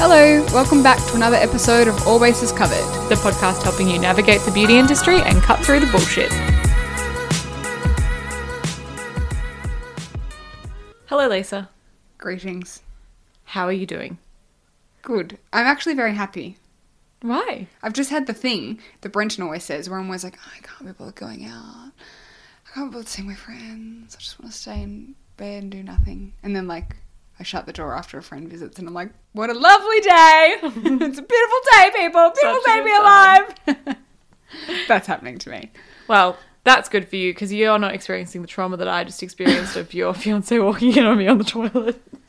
Hello, welcome back to another episode of All Bases Covered. the podcast helping you navigate the beauty industry and cut through the bullshit. Hello, Lisa. Greetings. How are you doing? Good. I'm actually very happy. Why? I've just had the thing that Brenton always says where I'm always like, "Oh, I can't be bothered going out. I can't be bothered seeing my friends. I just want to stay in bed and do nothing. And then, like, I shut the door after a friend visits and I'm like, what a lovely day. it's a beautiful day, people. Beautiful Such a day to be alive. That's happening to me. Well, that's good for you because you're not experiencing the trauma that I just experienced of your fiance walking in on me on the toilet.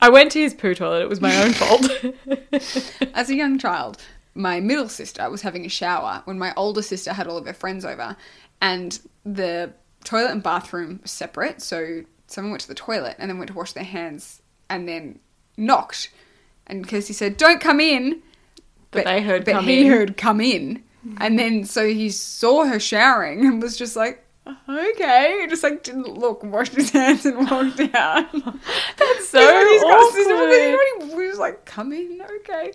I went to his poo toilet. It was my own fault. As a young child, my middle sister was having a shower when my older sister had all of her friends over, and the toilet and bathroom were separate. So someone went to the toilet and then went to wash their hands and then knocked. And Kirsty said, Don't come in. But they heard but come he in. heard come in. And then so he saw her showering and was just like, Okay. He just like didn't look, washed his hands and walked out. That's so He's got sister awkward. him. He was like, Come in, okay.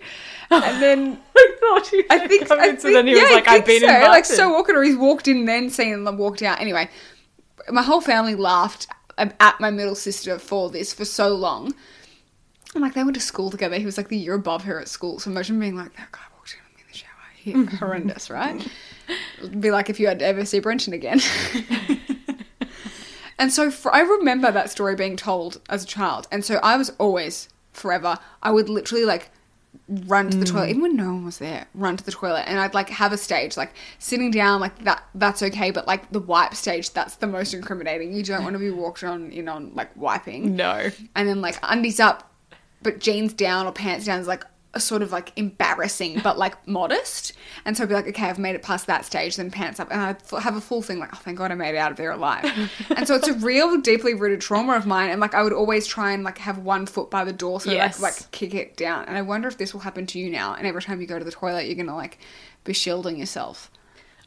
And then I thought you I think, come I in, so then he think- was like, I've been so. invited. Like so awkward, or he's walked in, then seen and walked out. Anyway, my whole family laughed at my middle sister for this for so long. And like they went to school together. He was like the year above her at school. So imagine being like that guy walked in on me in the shower. He, mm-hmm. horrendous, right? It'd be like if you had to ever see Brenton again. and so for, I remember that story being told as a child. And so I was always forever. I would literally like run to the toilet. Mm. Even when no one was there run to the toilet. And i'd like have a stage like sitting down like that that's okay but like the wipe stage that's the most incriminating. You don't want to be walked on in on like wiping. No. and then like undies up but jeans down or pants down is like sort of like embarrassing but like modest. And so i'd be like okay i've made it past that stage then pants up. And i'd have a full thing like oh thank god i made it out of there alive. And so it's a real deeply rooted trauma of mine and like i would always try and like have one foot by the door so Yes. I could like kick it down. And i wonder if this will happen to you now and every time you go to the toilet you're gonna like be shielding yourself.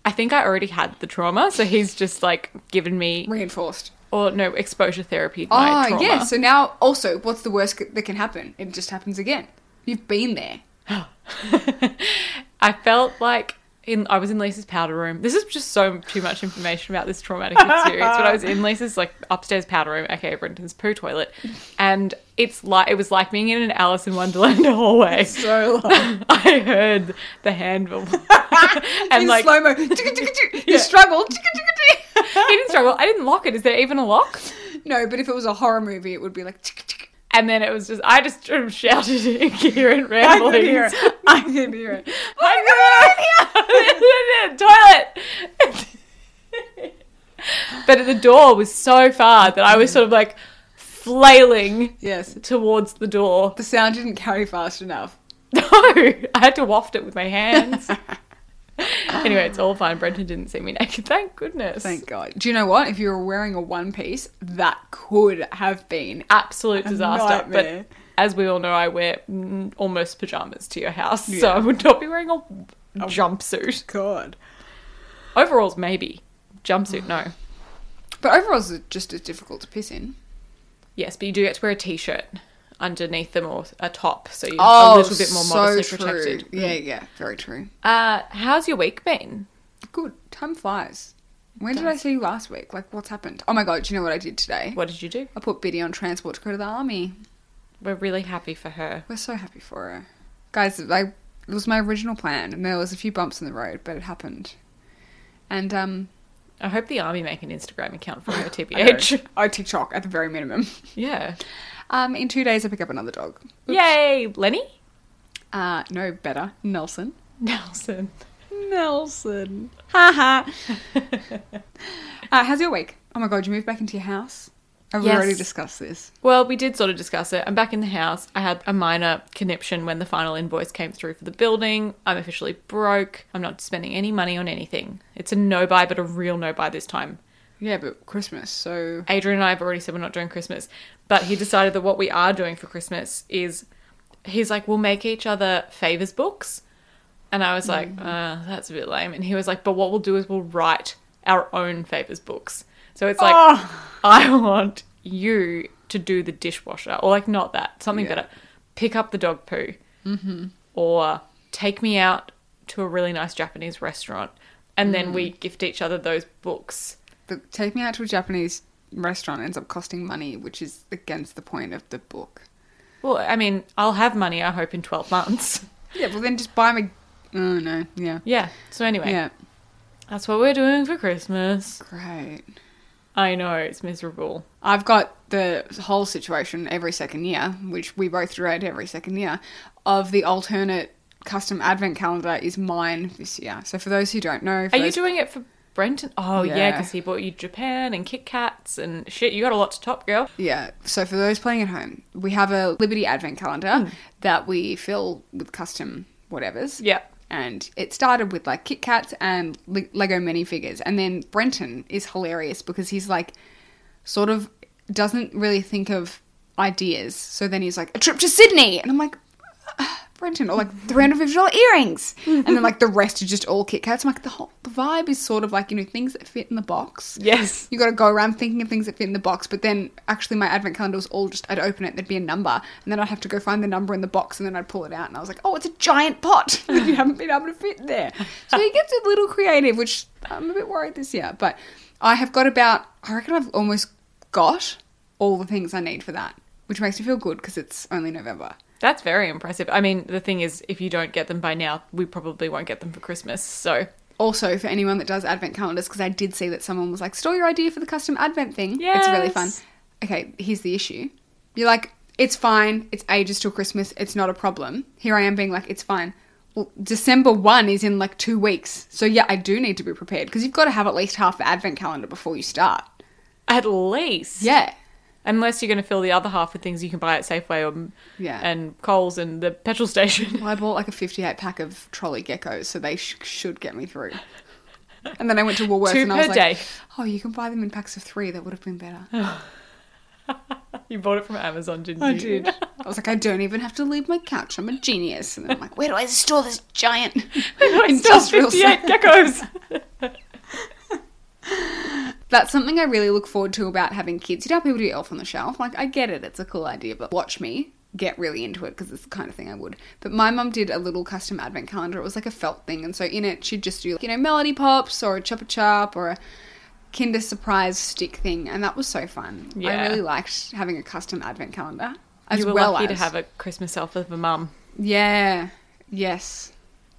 I think I already had the trauma, so he's just like given me, reinforced. Or no, exposure therapy. Oh yeah. So now also what's the worst that can happen? It just happens again you've been there I felt like in I was in Lisa's powder room. This is just so too much information about this traumatic experience. but I was in Lisa's like upstairs powder room, aka Brenton's poo toilet, and it's like it was like being in an Alice in Wonderland hallway. so long I heard the handle, and in like slow mo. You struggled. he didn't struggle. I didn't lock it. Is there even a lock? no, but if it was a horror movie, it would be like. And then it was just I just sort of shouted incoherent I ramblings. could hear it. I could hear it. toilet. but the door was so far that I was sort of like flailing Yes, towards the door. the sound didn't carry fast enough. No, I had to waft it with my hands. Anyway, it's all fine. Brenton didn't see me naked. Thank goodness. Thank God. Do you know what? If you were wearing a one piece, that could have been. Absolute disaster. nightmare. But as we all know, I wear mm, almost pajamas to your house, so Yeah. I would not be wearing a jumpsuit. God. Overalls, maybe. Jumpsuit, no. But overalls are just as difficult to piss in. Yes, but you do get to wear a t-shirt underneath them or a top, so you're a little bit more modestly protected. Yeah, yeah, very true. Uh, how's your week been? Good. Time flies. When did I see you last week? Like, what's happened? Oh my God, do you know what I did today? What did you do? I put Biddy on transport to go to the army. We're really happy for her. We're so happy for her. Guys, like, it was my original plan, and there was a few bumps in the road, but it happened. And, um... I hope the army make an Instagram account for her. TBH. I TikTok at the very minimum. yeah. Um, in two days, I pick up another dog. Yay! Lenny? Uh, no, better. Nelson. Nelson. Nelson. Haha. uh, how's your week? Oh my god, you moved back into your house? Have we already discussed this? Well, we did sort of discuss it. I'm back in the house. I had a minor conniption when the final invoice came through for the building. I'm officially broke. I'm not spending any money on anything. It's a no buy, but a real no buy this time. Yeah, but Christmas, so... Adrian and I have already said we're not doing Christmas, but he decided that what we are doing for Christmas is he's like, we'll make each other favors books. And I was like, uh, that's a bit lame. And he was like, but what we'll do is we'll write our own favors books. So it's like, Oh. I want you to do the dishwasher, or like not that, something Yeah. better. Pick up the dog poo, mm-hmm. or take me out to a really nice Japanese restaurant, and then we gift each other those books. But take me out to a Japanese restaurant ends up costing money, which is against the point of the book. Well, I mean, I'll have money. I hope in twelve months. Yeah, well then just buy me. Oh no, yeah, yeah. So anyway, yeah, that's what we're doing for Christmas. great. I know it's miserable. I've got the whole situation every second year, which we both dread every second year, of the alternate custom advent calendar is mine this year. So for those who don't know, Are you doing it for Brenton? Oh yeah, Yeah. because he bought you Japan and Kit Kats and shit. You got a lot to top, girl. Yeah. So for those playing at home, we have a Liberty advent calendar that we fill with custom whatevers. Yeah. And it started with like Kit Kats and Le- Lego minifigures. And then Brenton is hilarious because he's like, sort of doesn't really think of ideas. So then he's like, a trip to Sydney. And I'm like, "Ah, Brenton, or like $350 earrings. and then like the rest are just all Kit Kats. I'm like, the whole the vibe is sort of like, you know, things that fit in the box. Yes. You got to go around thinking of things that fit in the box, but then actually my advent calendar was all just I'd open it, there'd be a number, and then I'd have to go find the number in the box, and then I'd pull it out, and I was like, oh, it's a giant pot that you haven't been able to fit there. So he gets a little creative, which I'm a bit worried this year, but I have got about I reckon I've almost got all the things I need for that, which makes me feel good because it's only November. That's very impressive. I mean, the thing is, if you don't get them by now, we probably won't get them for Christmas. So Also, for anyone that does advent calendars, because I did see that someone was like, store your idea for the custom advent thing. It's really fun. Okay, here's the issue. You're like, it's fine. It's ages till Christmas. It's not a problem. Here I am being like, it's fine. Well, December 1 is in like two weeks. So, yeah, I do need to be prepared because you've got to have at least half the advent calendar before you start. at least, Yeah. Unless you're going to fill the other half with things you can buy at Safeway or Yeah. and Coles and the petrol station. Well, I bought like a 58 pack of trolley geckos, so they sh- should get me through. And then I went to Woolworths Two and I was like, day. oh, you can buy them in packs of three. That would have been better. You bought it from Amazon, didn't I you? did. I was like, I don't even have to leave my couch. I'm a genius. And then I'm like, where do I store this giant I industrial 58 geckos. That's something I really look forward to about having kids. You know people do Elf on the Shelf? Like, I get it. It's a cool idea, but watch me get really into it because it's the kind of thing I would. But my mum did a little custom advent calendar. It was like a felt thing. And so in it, she'd just do, you know, Melody Pops or a Chupa Chup or a Kinder Surprise stick thing. And that was so fun. Yeah. I really liked having a custom advent calendar. As you were well lucky as, to have a Christmas elf of a mum. Yeah. Yes.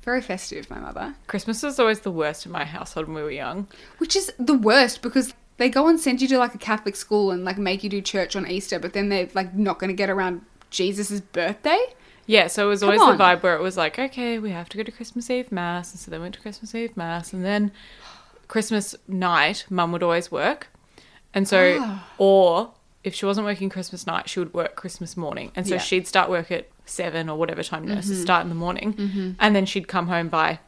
Very festive, my mother. Christmas was always the worst in my household when we were young. Which is the worst because they go and send you to like a Catholic school and like make you do church on Easter, but then they're like not going to get around Jesus' birthday. Yeah, so it was Come always on. the vibe where it was like, okay, we have to go to Christmas Eve mass, and so they went to Christmas Eve mass, and then Christmas night, Mum would always work, and so, Ah. or if she wasn't working Christmas night, she would work Christmas morning, and so Yeah. Mm-hmm. she'd start work at seven or whatever time nurses start in the morning, and then she'd come home by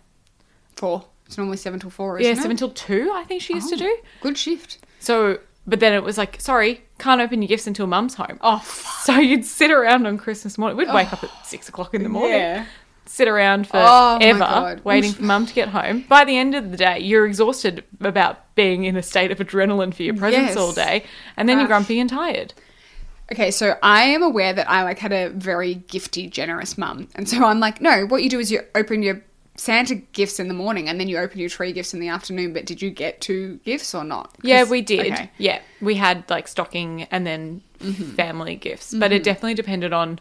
Four. It's normally seven till four, isn't yeah it? seven till two, I think she used to Oh, do. Good shift. So, but then it was like, sorry, can't open your gifts until Mum's home. Oh, fuck. So you'd sit around on Christmas morning. We'd wake up at six o'clock in the morning. Yeah. Sit around for Oh ever waiting for mum to get home. By the end of the day, you're exhausted about being in a state of adrenaline for your presents Yes. all day, and then you're grumpy and tired. Okay, so I am aware that I like had a very gifty, generous mum, and so I'm like, no. What you do is you open your Santa gifts in the morning, and then you open your tree gifts in the afternoon. But did you get two gifts or not? Yeah, we did. Okay. Yeah, we had like stocking and then Mm-hmm. family gifts, but it definitely depended on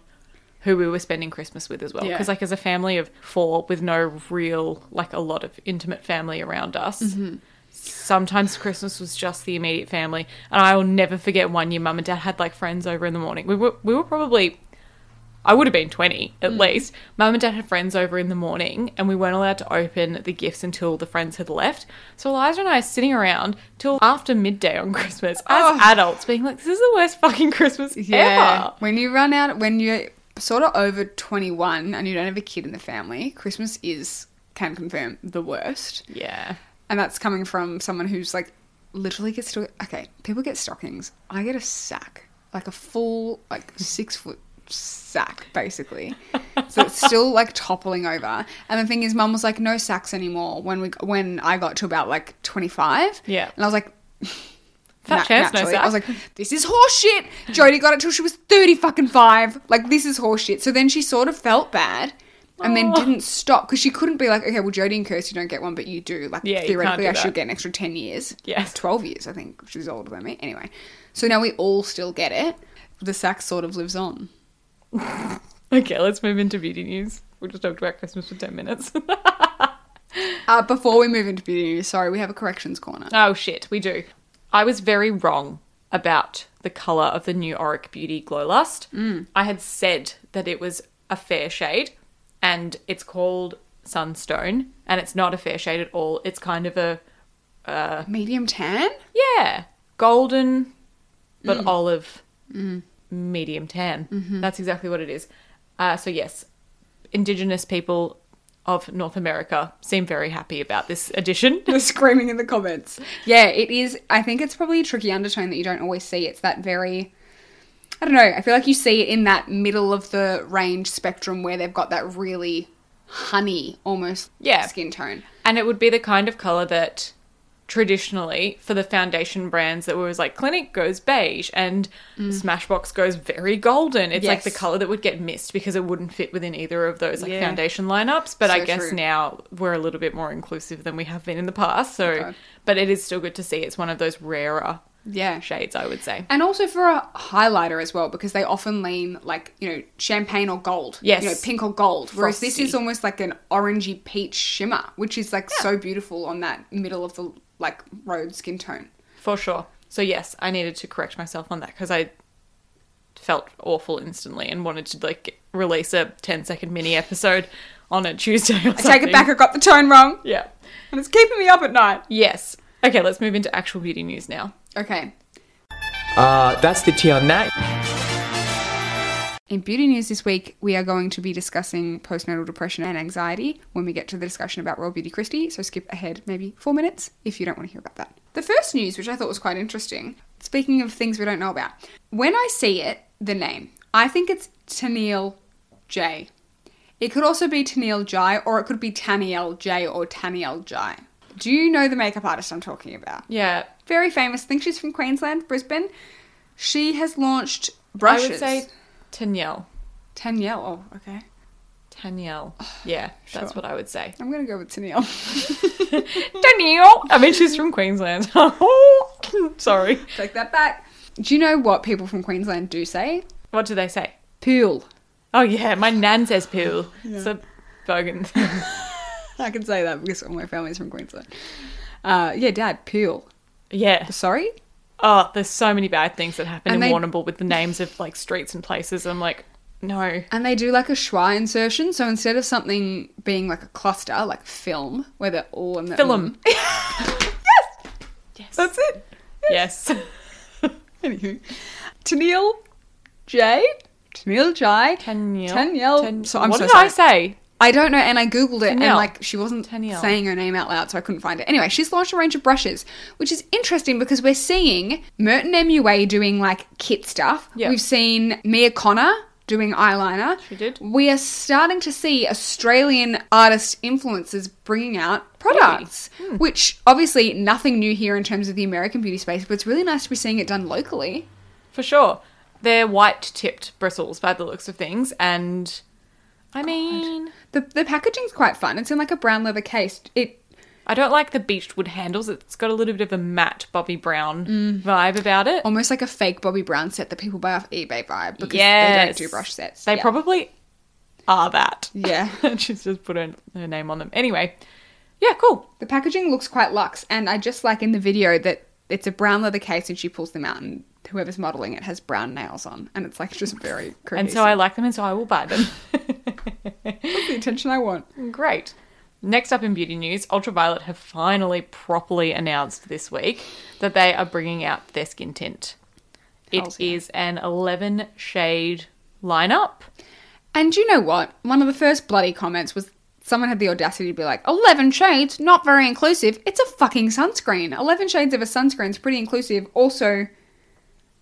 who we were spending Christmas with as well. Yeah. Because like as a family of four with no real like a lot of intimate family around us. Mm-hmm. Sometimes Christmas was just the immediate family, and I will never forget one year. Mum and Dad had like friends over in the morning. We were we were probably, I would have been twenty at Mm. least. Mum and Dad had friends over in the morning, and we weren't allowed to open the gifts until the friends had left. So Eliza and I are sitting around till after midday on Christmas as Oh. adults, being like, "This is the worst fucking Christmas Yeah. ever." When you run out, when you're sort of over 21 and you don't have a kid in the family, Christmas is, can confirm, the worst. Yeah. And that's coming from someone who's like literally gets to. Okay, people get stockings. I get a sack, like a full, like six foot sack, basically. so it's still like toppling over. And the thing is, mum was like, no sacks anymore when we when I got to about like 25. Yeah. And I was like, Fat na- chance, no naturally. I was like, this is horseshit. Jodie got it till she was 30 fucking five. Like, this is horseshit. So then she sort of felt bad and then Oh. didn't stop because she couldn't be like, okay, well, Jodie and Kirsty don't get one, but you do. Like, Yeah, theoretically, I should get an extra 10 years. Yes. 12 years, I think. She's older than me. Anyway. So now we all still get it. The sack sort of lives on. Okay, let's move into beauty news. We just talked about Christmas for 10 minutes. Uh, before we move into beauty news, sorry, we have a corrections corner. oh, shit, we do. I was very wrong about the colour of the new Auric Beauty Glow Lust. Mm. I had said that it was a fair shade, and it's called Sunstone, and it's not a fair shade at all. It's kind of a, Medium tan? yeah, golden, but olive, medium tan. That's exactly what it is. Uh, so, yes, Indigenous people of North America seem very happy about this addition. the screaming in the comments. Yeah, it is. I think it's probably a tricky undertone that you don't always see. It's that very. I don't know. I feel like you see it in that middle of the range spectrum where they've got that really honey almost Yeah. skin tone. And it would be the kind of color that traditionally for the foundation brands that was like Clinique goes beige and Smashbox goes very golden. It's like the Mm. Color that would get missed because it wouldn't fit within either of those like Yeah. foundation lineups. But I guess true. now we're a little bit more inclusive than we have been in the past. So, Okay. but it is still good to see. It's one of those rarer Yeah. shades, I would say. And also for a highlighter as well, because they often lean like, you know, champagne or gold. Yes. You know, pink or gold. Whereas this is almost like an orangey peach shimmer, which is like so beautiful on that middle of the like road skin tone. For sure. So yes, I needed to correct myself on that because I felt awful instantly and wanted to like release a 10 second mini episode on a Tuesday or I something. take it back, I got the tone wrong. Yeah. And it's keeping me up at night. Yes. Okay, let's move into actual beauty news now. Okay. Uh, that's the tea on that. In beauty news this week, we are going to be discussing postnatal depression and anxiety when we get to the discussion about Raw Beauty Kristi, so skip ahead maybe four minutes if you don't want to hear about that. The first news, which I thought was quite interesting, speaking of things we don't know about, when I see it, the name, I think it's Tennille J. It could also be Tennille Jai, or it could be Tanielle J or Tanielle Jai. Do you know the makeup artist I'm talking about? Yeah. Very famous. I think she's from Queensland, Brisbane. She has launched brushes. I would say Tanielle. Tanielle. Oh, okay. Tanielle. Yeah, that's what I would say. I'm gonna go with Tennille. Tanielle! I mean, she's from Queensland. Sorry. Take that back. Do you know what people from Queensland do say? What do they say? Pool. Oh, yeah, my nan says poo. It's a bogan. I can say that because all my family's from Queensland. Uh, yeah, Dad, pool. Yeah. Sorry? Oh, there's so many bad things that happen And in they- Warrnambool with the names of like streets and places. I'm like, no. And they do like a schwa insertion. So instead of something being like a cluster, like film, where they're all in the Film. Mm. yes, Yes. that's it. Yes. Anywho, Tennille J. Tennille J. Tanielle. Tan- So I'm what so did sorry. I say? I don't know, and I googled it, and like she wasn't Tennille. saying her name out loud, so I couldn't find it. Anyway, she's launched a range of brushes, which is interesting because we're seeing Merton MUA doing like kit stuff. Yeah. We've seen Mia Connor doing eyeliner. She did. We are starting to see Australian artist influencers bringing out products, Hmm. which obviously nothing new here in terms of the American beauty space, but it's really nice to be seeing it done locally. For sure. They're white tipped bristles by the looks of things. And I mean, The the packaging's quite fun. It's in like a brown leather case. It I don't like the beechwood handles. It's got a little bit of a matte Bobbi Brown Mm. vibe about it. almost like a fake Bobbi Brown set that people buy off eBay vibe because they Yes. don't do brush sets. They Yeah. probably are that. Yeah. She's just put her, her name on them. Anyway, yeah, cool. The packaging looks quite luxe, and I just like in the video that it's a brown leather case and she pulls them out, and whoever's modeling it has brown nails on, and it's like just very cohesive. And so I like them, and so I will buy them. That's the attention I want. Great. Next up in beauty news, Ultra Violette have finally properly announced this week that they are bringing out their skin tint. It Hells yeah. is an 11 shade lineup. And you know what? One of the first bloody comments was someone had the audacity to be like, 11 shades, not very inclusive. It's a fucking sunscreen. 11 shades of a sunscreen is pretty inclusive. Also,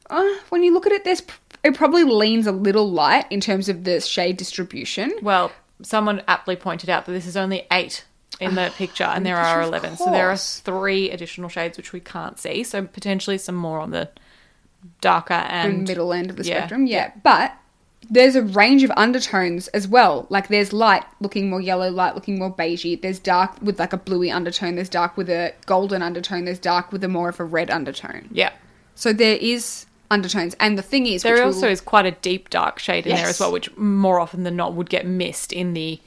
uh, when you look at it, there's it probably leans a little light in terms of the shade distribution. Well, someone aptly pointed out that this is only eight in the picture, and there are 11. So there are three additional shades which we can't see. So potentially some more on the darker and. middle end of the yeah, spectrum. Yeah. But there's a range of undertones as well. Like there's light looking more yellow, light looking more beigey. There's dark with like a bluey undertone. There's dark with a golden undertone. There's dark with a more of a red undertone. Yeah. So there is undertones. And the thing is, There also we'll- is quite a deep dark shade in there as well, which more often than not would get missed in the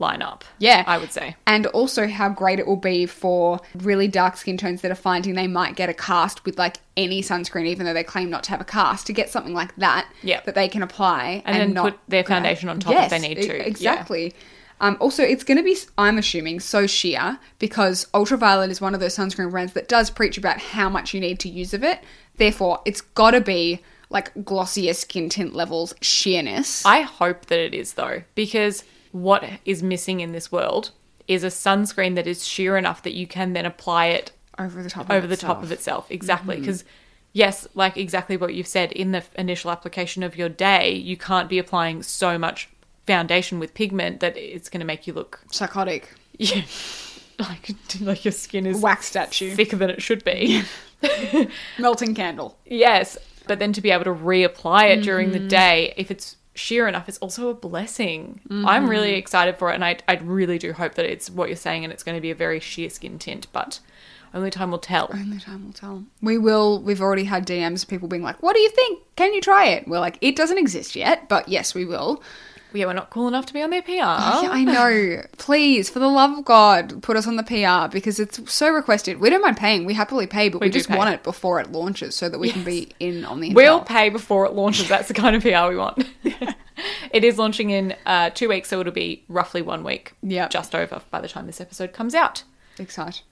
lineup. Yeah. I would say. and also how great it will be for really dark skin tones that are finding they might get a cast with like any sunscreen, even though they claim not to have a cast, to get something like that Yeah. that they can apply And then not put their foundation on top if they need to. Yeah. Exactly. Um, also, it's going to be, I'm assuming, so sheer because Ultra Violette is one of those sunscreen brands that does preach about how much you need to use of it. Therefore, it's got to be like Glossier skin tint levels sheerness. I hope that it is though, because what is missing in this world is a sunscreen that is sheer enough that you can then apply it over the top of over the top of itself. Exactly. Mm-hmm. Because, yes, like exactly what you've said in the initial application of your day, you can't be applying so much foundation with pigment that it's going to make you look, Psychotic. yeah, like, like your skin is Wax statue. thicker than it should be. Melting candle. yes. But then to be able to reapply it during Mm-hmm. the day, if it's sheer enough, it's also a blessing. Mm-hmm. I'm really excited for it, and I, I really do hope that it's what you're saying and it's going to be a very sheer skin tint, but only time will tell. Only time will tell. We will. We've already had DMs of people being like, "What do you think? Can you try it?" We're like, "It doesn't exist yet, but yes, we will." Yeah, we're not cool enough to be on their PR. Yeah, I know. Please, for the love of God, put us on the PR because it's so requested. We don't mind paying. We happily pay, but we, We just pay. want it before it launches so that we can be in on the. We'll pay before it launches. That's the kind of PR we want. it is launching in uh, two weeks, so it'll be roughly one week. Yeah, Just over by the time this episode comes out. Excited.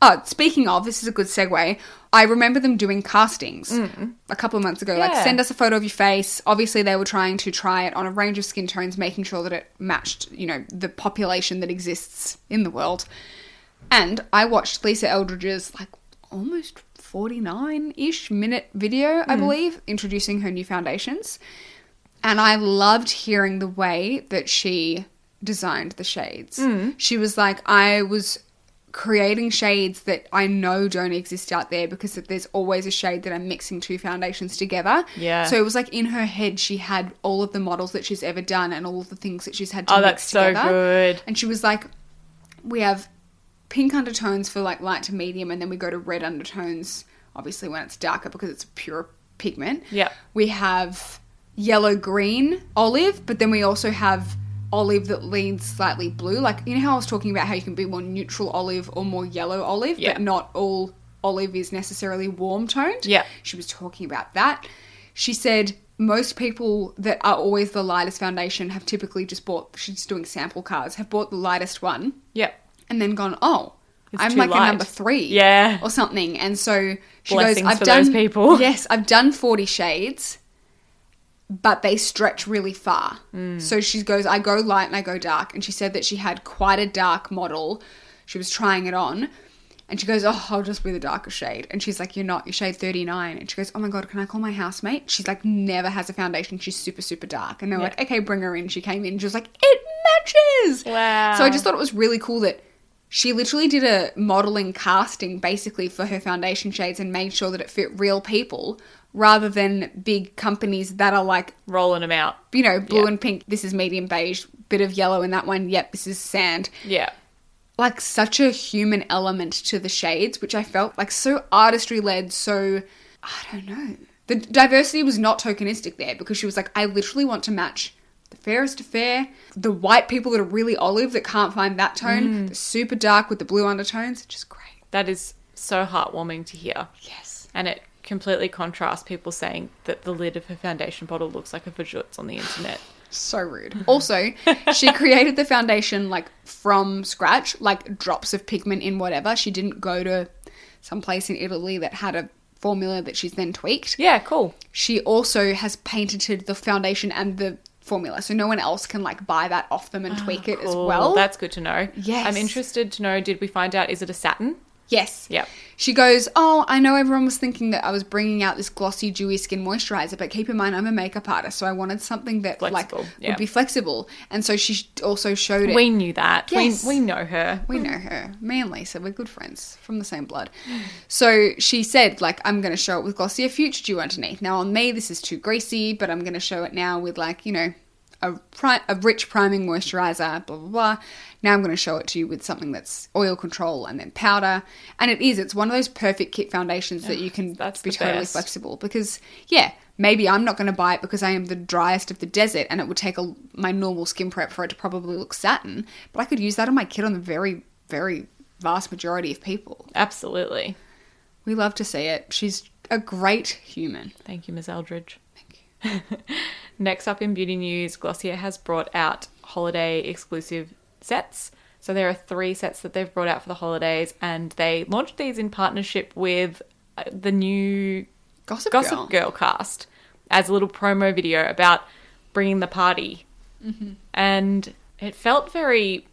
Oh, speaking of, this is a good segue. I remember them doing castings mm. a couple of months ago. Like, send us a photo of your face. Obviously, they were trying to try it on a range of skin tones, making sure that it matched, you know, the population that exists in the world. And I watched Lisa Eldridge's, like, almost 49 ish minute video, I mm. believe, introducing her new foundations. And I loved hearing the way that she designed the shades. Mm. She was like, I was creating shades that I know don't exist out there because there's always a shade that I'm mixing two foundations together. Yeah. So it was like in her head, she had all of the models that she's ever done and all of the things that she's had to Oh, mix that's so good. And she was like, we have pink undertones for like light to medium, and then we go to red undertones, obviously when it's darker because it's pure pigment. Yeah. We have yellow green olive, but then we also have olive that leans slightly blue. Like, you know how I was talking about how you can be more neutral olive or more yellow olive, Yeah. but not all olive is necessarily warm toned. Yeah. She was talking about that. She said most people that are always the lightest foundation have typically just bought, she's doing sample cards, have bought the lightest one Yep. and then gone, oh, It's I'm like light. a number three. Yeah. Or something. And so she Blessings goes, I've done, people. Yes, I've done 40 shades, but they stretch really far. Mm. So she goes, I go light and I go dark. And she said that she had quite a dark model. She was trying it on. And she goes, Oh, I'll just be the darker shade. And she's like, You're not, you're shade 39. And she goes, Oh my God, can I call my housemate? She's like, never has a foundation. She's super, super dark. And they're like, Okay, bring her in. She came in. She was like, It matches. Wow. So I just thought it was really cool that she literally did a modeling casting basically for her foundation shades and made sure that it fit real people rather than big companies that are like, Rolling them out. you know, blue Yeah. and pink. This is medium beige, bit of yellow in that one. Yep, this is sand Yeah. like such a human element to the shades, which I felt like so artistry led, so I don't know. The diversity was not tokenistic there because she was like, I literally want to match the fairest of fair, the white people that are really olive that can't find that tone, mm. the super dark with the blue undertones, just great. That is so heartwarming to hear. Yes. And it completely contrasts people saying that the lid of her foundation bottle looks like a vajutz on the internet. So rude. Also, she created the foundation like from scratch, like drops of pigment in whatever. She didn't go to some place in Italy that had a formula that she's then tweaked. Yeah, cool. she also has painted the foundation and the formula so no one else can like buy that off them and ah, tweak it as well That's good to know. Yes. I'm interested to know did we find out is it a satin? Yes. Yep. She goes, Oh, I know everyone was thinking that I was bringing out this glossy, dewy skin moisturizer, but keep in mind I'm a makeup artist, so I wanted something that Flexible, like yeah. would be flexible. And so she also showed it. We knew that. Yes. We, we know her. We know her. Me and Lisa, we're good friends from the same blood. So she said, like, I'm going to show it with Glossier Future Dew underneath. Now on me, this is too greasy, but I'm going to show it now with, like, you know, a, pri- a rich priming moisturizer, blah, blah, blah. Now I'm going to show it to you with something that's oil control and then powder. And it is, it's one of those perfect kit foundations that you can That's be totally best. flexible because, yeah, maybe I'm not going to buy it because I am the driest of the desert and it would take a, my normal skin prep for it to probably look satin, but I could use that on my kit on the very, very vast majority of people. Absolutely. We love to see it. She's a great human. Thank you, Ms. Eldridge. Thank you. Next up in beauty news, Glossier has brought out holiday exclusive sets. So there are three sets that they've brought out for the holidays, and they launched these in partnership with uh, the new Gossip, Gossip Girl. Girl. cast as a little promo video about bringing the party. Mm-hmm. And it felt very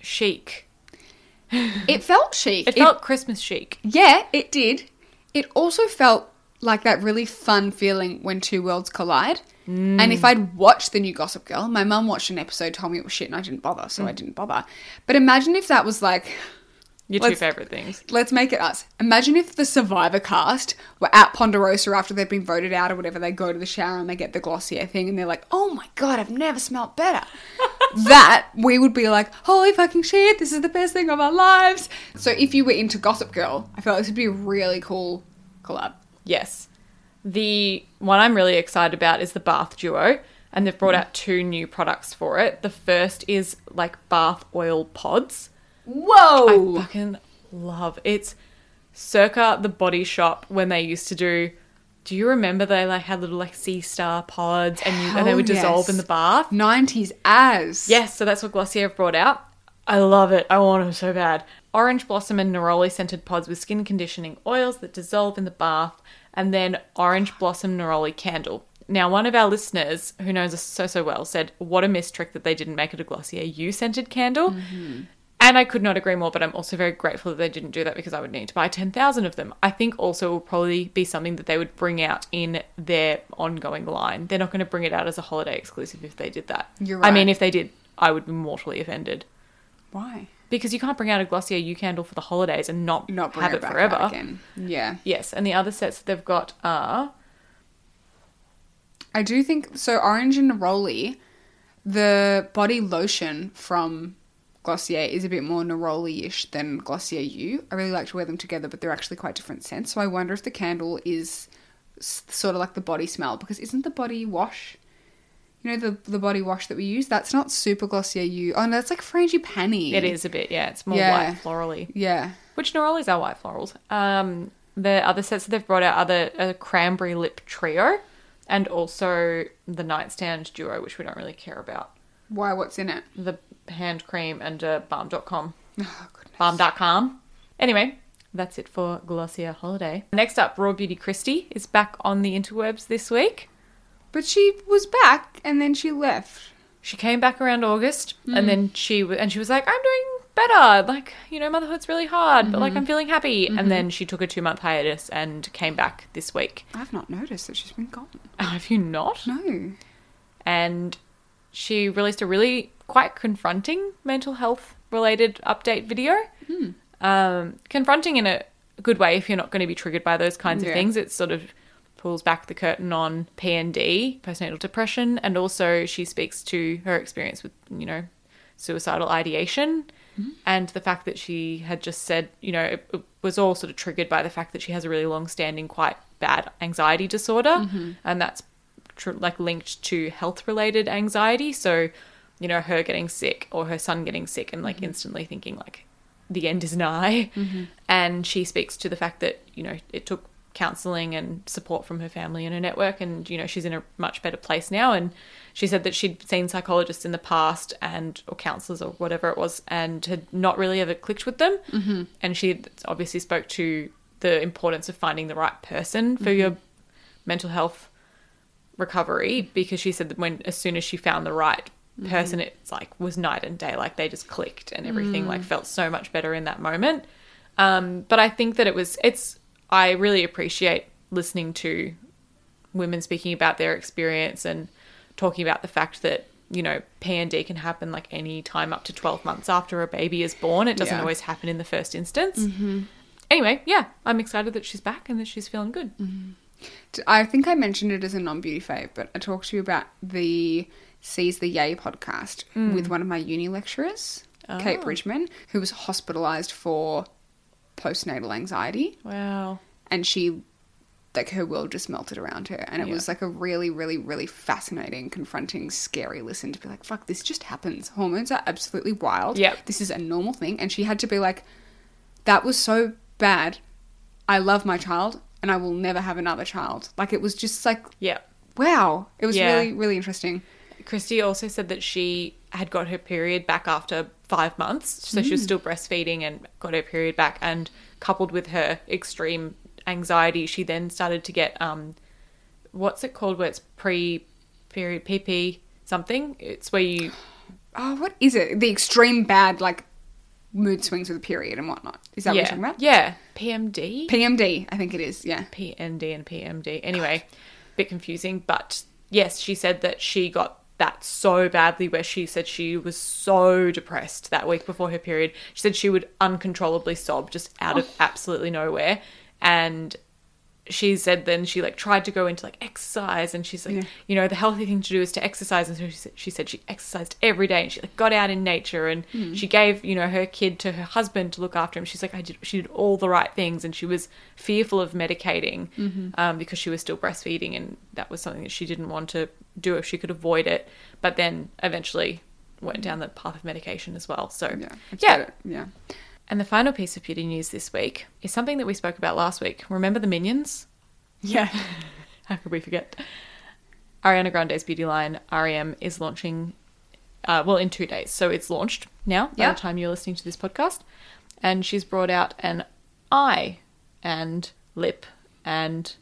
chic. It felt chic. It felt Christmas chic. yeah, it did. It also felt like that really fun feeling when two worlds collide. And Mm. if I'd watched the new Gossip Girl, my mum watched an episode, told me it was shit, and I didn't bother, so I Mm. didn't bother. But imagine if that was like, Your 2 favourite things. let's make it us. Imagine if the Survivor cast were at Ponderosa after they've been voted out or whatever. They go to the shower and they get the Glossier thing, and they're like, "Oh my god, I've never smelled better." that we would be like, "Holy fucking shit, this is the best thing of our lives." So if you were into Gossip Girl, I feel like this would be a really cool collab. Yes. The one I'm really excited about is the bath duo, and they've Mm. brought out two new products for it. The first is like bath oil pods. Whoa! I fucking love it's circa the body shop when they used to do do you remember they like had little like sea star pods and you and they would dissolve in the bath? Nineties as Yes, so that's what Glossier brought out. I love it. I want them so bad. Orange blossom and neroli scented pods with skin conditioning oils that dissolve in the bath, and then orange blossom neroli candle. Now, one of our listeners who knows us so so well said, "What a mistrick that they didn't make it a Glossier You scented candle." Mm-hmm. And I could not agree more, but I'm also very grateful that they didn't do that because I would need to buy 10,000 of them. I think also it will probably be something that they would bring out in their ongoing line. They're not going to bring it out as a holiday exclusive if they did that. You're right. I mean, if they did, I would be mortally offended. Why? Because you can't bring out a Glossier You candle for the holidays and not, Not bring have it it back forever. again. Yeah. Yes, and the other sets that they've got are I do think so. Orange and Neroli, the body lotion from Glossier is a bit more Neroli-ish than Glossier You. I really like to wear them together, but they're actually quite different scents. So I wonder if the candle is sort of like the body smell because isn't the body wash? You know the the body wash that we use. That's not super Glossier you Oh no, that's like frangipani. it is a bit yeah, it's more Yeah. white florally. Yeah. Which Nerolis are white florals. Um, the other sets that they've brought out are the a cranberry lip trio, and also the nightstand duo, which we don't really care about. Why? What's in it? The hand cream and uh, Balm Dotcom. Oh goodness. Balm Dotcom. Anyway, that's it for Glossier Holiday. Next up, Raw Beauty Kristi is back on the interwebs this week. But she was back and then she left. She came back around August, and mm. then she w- and she was like, "I'm doing better. Like, you know, motherhood's really hard, but like mm-hmm. I'm feeling happy." And mm-hmm. then she took a two month hiatus and came back this week. I've not noticed that she's been gone. Have you not? No. And she released a really quite confronting mental health related update video. Hmm. Um, confronting in a good way if you're not going to be triggered by those kinds Yeah. of things. It's sort of pulls back the curtain on PND, postnatal depression, and also she speaks to her experience with, you know, suicidal ideation mm-hmm. and the fact that she had just said, you know, it, it was all sort of triggered by the fact that she has a really long standing, quite bad anxiety disorder. Mm-hmm. And that's tr- like linked to health related anxiety. So, you know, her getting sick or her son getting sick and like mm-hmm. instantly thinking like the end is nigh. And she speaks to the fact that, you know, it took counseling and support from her family and her network and you know she's in a much better place now. And she said that she'd seen psychologists in the past and or counselors or whatever it was and had not really ever clicked with them. Mm-hmm. and she obviously spoke to the importance of finding the right person for your mental health recovery because she said that when as soon as she found the right person it's like was night and day like they just clicked and everything like felt so much better in that moment. Um, but I think that it was, it's, I really appreciate listening to women speaking about their experience and talking about the fact that, you know, PND can happen like any time up to 12 months after a baby is born. It doesn't Yeah. always happen in the first instance. Mm-hmm. Anyway, yeah, I'm excited that she's back and that she's feeling good. Mm-hmm. I think I mentioned it as a non beauty fave, but I talked to you about the Seize the Yay podcast with mm. one of my uni lecturers, Kate oh. Bridgman, who was hospitalized for postnatal anxiety. Wow. And she, like, her world just melted around her. And it Yeah. was like a really, really, really fascinating, confronting, scary listen to be like, fuck, this just happens. Hormones are absolutely wild. Yep. This is a normal thing. And she had to be like, that was so bad. I love my child and I will never have another child. Like it was just like Yeah. wow. It was Yeah. really really interesting. Kristi also said that she had got her period back after five months. So she was Mm. still breastfeeding and got her period back. And coupled with her extreme anxiety, she then started to get, um, what's it called where it's pre period PP something? It's where you, Oh, what is it? The extreme bad like mood swings with a period and whatnot. Is that what you're talking about? yeah, PMD? PMD, I think it is. Yeah. PND and PMD. Anyway, bit confusing, but yes, she said that she got that so badly where she said she was so depressed that week before her period. She said she would uncontrollably sob just out of oh. absolutely nowhere and she said then she like tried to go into like exercise and she's like Yeah. you know the healthy thing to do is to exercise and so she said, she said she exercised every day and she like got out in nature and Hmm. she gave you know her kid to her husband to look after him she's like I did she did all the right things and she was fearful of medicating Mm-hmm. um, because she was still breastfeeding and that was something that she didn't want to do if she could avoid it but then eventually went down the path of medication as well so Yeah. Yeah. Yeah. And the final piece of beauty news this week is something that we spoke about last week remember the minions Yeah. how could we forget? Ariana Grande's beauty line, REM, is launching, uh, well, in two days. So it's launched now by Yep. the time you're listening to this podcast. And she's brought out an eye and lip and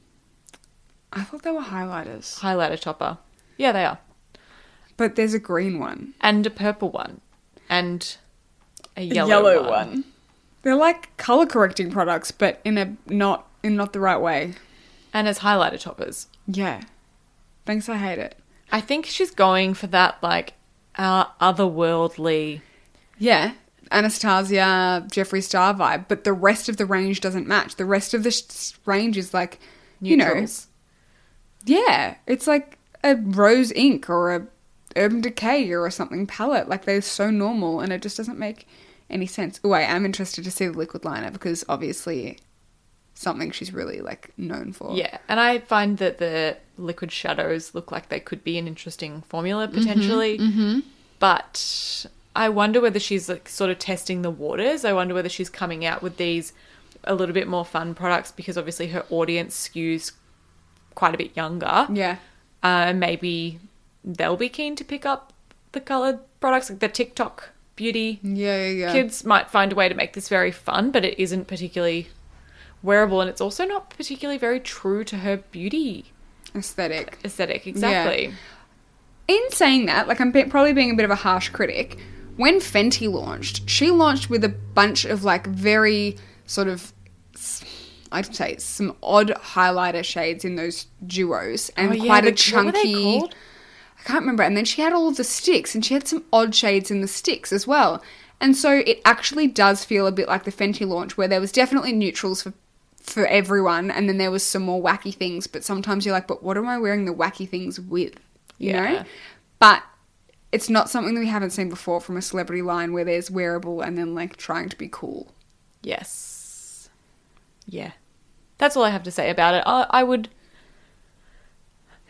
I thought they were highlighters. highlighter topper. Yeah, they are. But there's a green one. And a purple one. And a yellow, one. They're like color correcting products, but in a not in not the right way. And as highlighter toppers. Yeah. Thanks, I hate it. I think she's going for that, like, uh, otherworldly. Yeah. Anastasia, Jeffree Star vibe, but the rest of the range doesn't match. The rest of the sh- range is like, you know, Neutrals. yeah, it's like a Rose Inc or a Urban Decay or something palette. Like they're so normal, and it just doesn't make any sense. Oh, I am interested to see the liquid liner because obviously something she's really like known for. Yeah, and I find that the liquid shadows look like they could be an interesting formula potentially. But I wonder whether she's like sort of testing the waters. I wonder whether she's coming out with these a little bit more fun products because obviously her audience skews quite a bit younger. yeah, Uh, and maybe they'll be keen to pick up the colored products, like the TikTok beauty yeah, yeah. yeah. kids might find a way to make this very fun, but it isn't particularly wearable, and it's also not particularly very true to her beauty aesthetic. aesthetic. Exactly. in saying that, like I'm probably being a bit of a harsh critic. When Fenty launched, she launched with a bunch of like very sort of, I'd say some odd highlighter shades in those duos and Oh, yeah, quite a the- they chunky. I can't remember. And then she had all of the sticks, and she had some odd shades in the sticks as well. And so it actually does feel a bit like the Fenty launch, where there was definitely neutrals for for everyone, and then there was some more wacky things. But sometimes you're like, but what am I wearing the wacky things with? You Yeah. know. But it's not something that we haven't seen before from a celebrity line where there's wearable and then like trying to be cool. Yes. Yeah. That's all I have to say about it. I, I would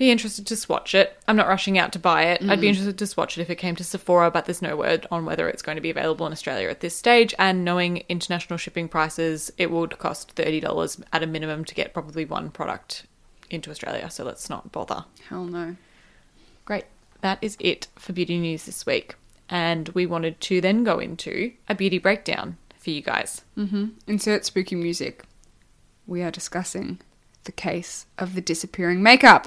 be interested to swatch it. I'm not rushing out to buy it. I'd be mm. interested to swatch it if it came to Sephora, but there's no word on whether it's going to be available in Australia at this stage. And knowing international shipping prices, it would cost $30 at a minimum to get probably one product into Australia. So let's not bother. Hell no. Great. That is it for beauty news this week. And we wanted to then go into a beauty breakdown for you guys. Mm-hmm. Insert spooky music. We are discussing the case of the disappearing makeup.